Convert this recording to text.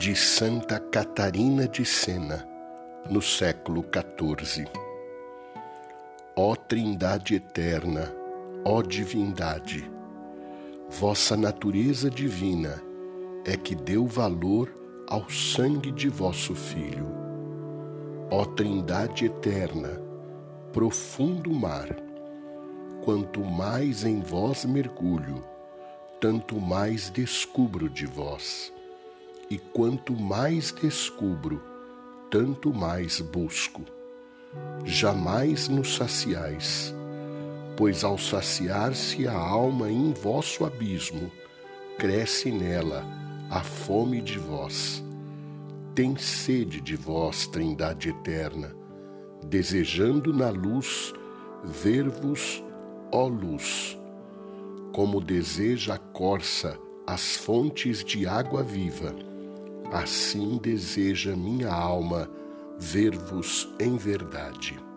de Santa Catarina de Sena, no século XIV. Ó Trindade eterna, ó divindade, vossa natureza divina é que deu valor ao sangue de vosso Filho. Ó Trindade eterna, profundo mar, quanto mais em vós mergulho, tanto mais descubro de vós e quanto mais descubro, tanto mais busco. Jamais nos saciais, pois ao saciar-se a alma em vosso abismo, cresce nela a fome de vós. Tem sede de vós, Trindade eterna, desejando na luz ver-vos, ó luz, como deseja a corça as fontes de água viva Assim deseja minha alma ver-vos em verdade.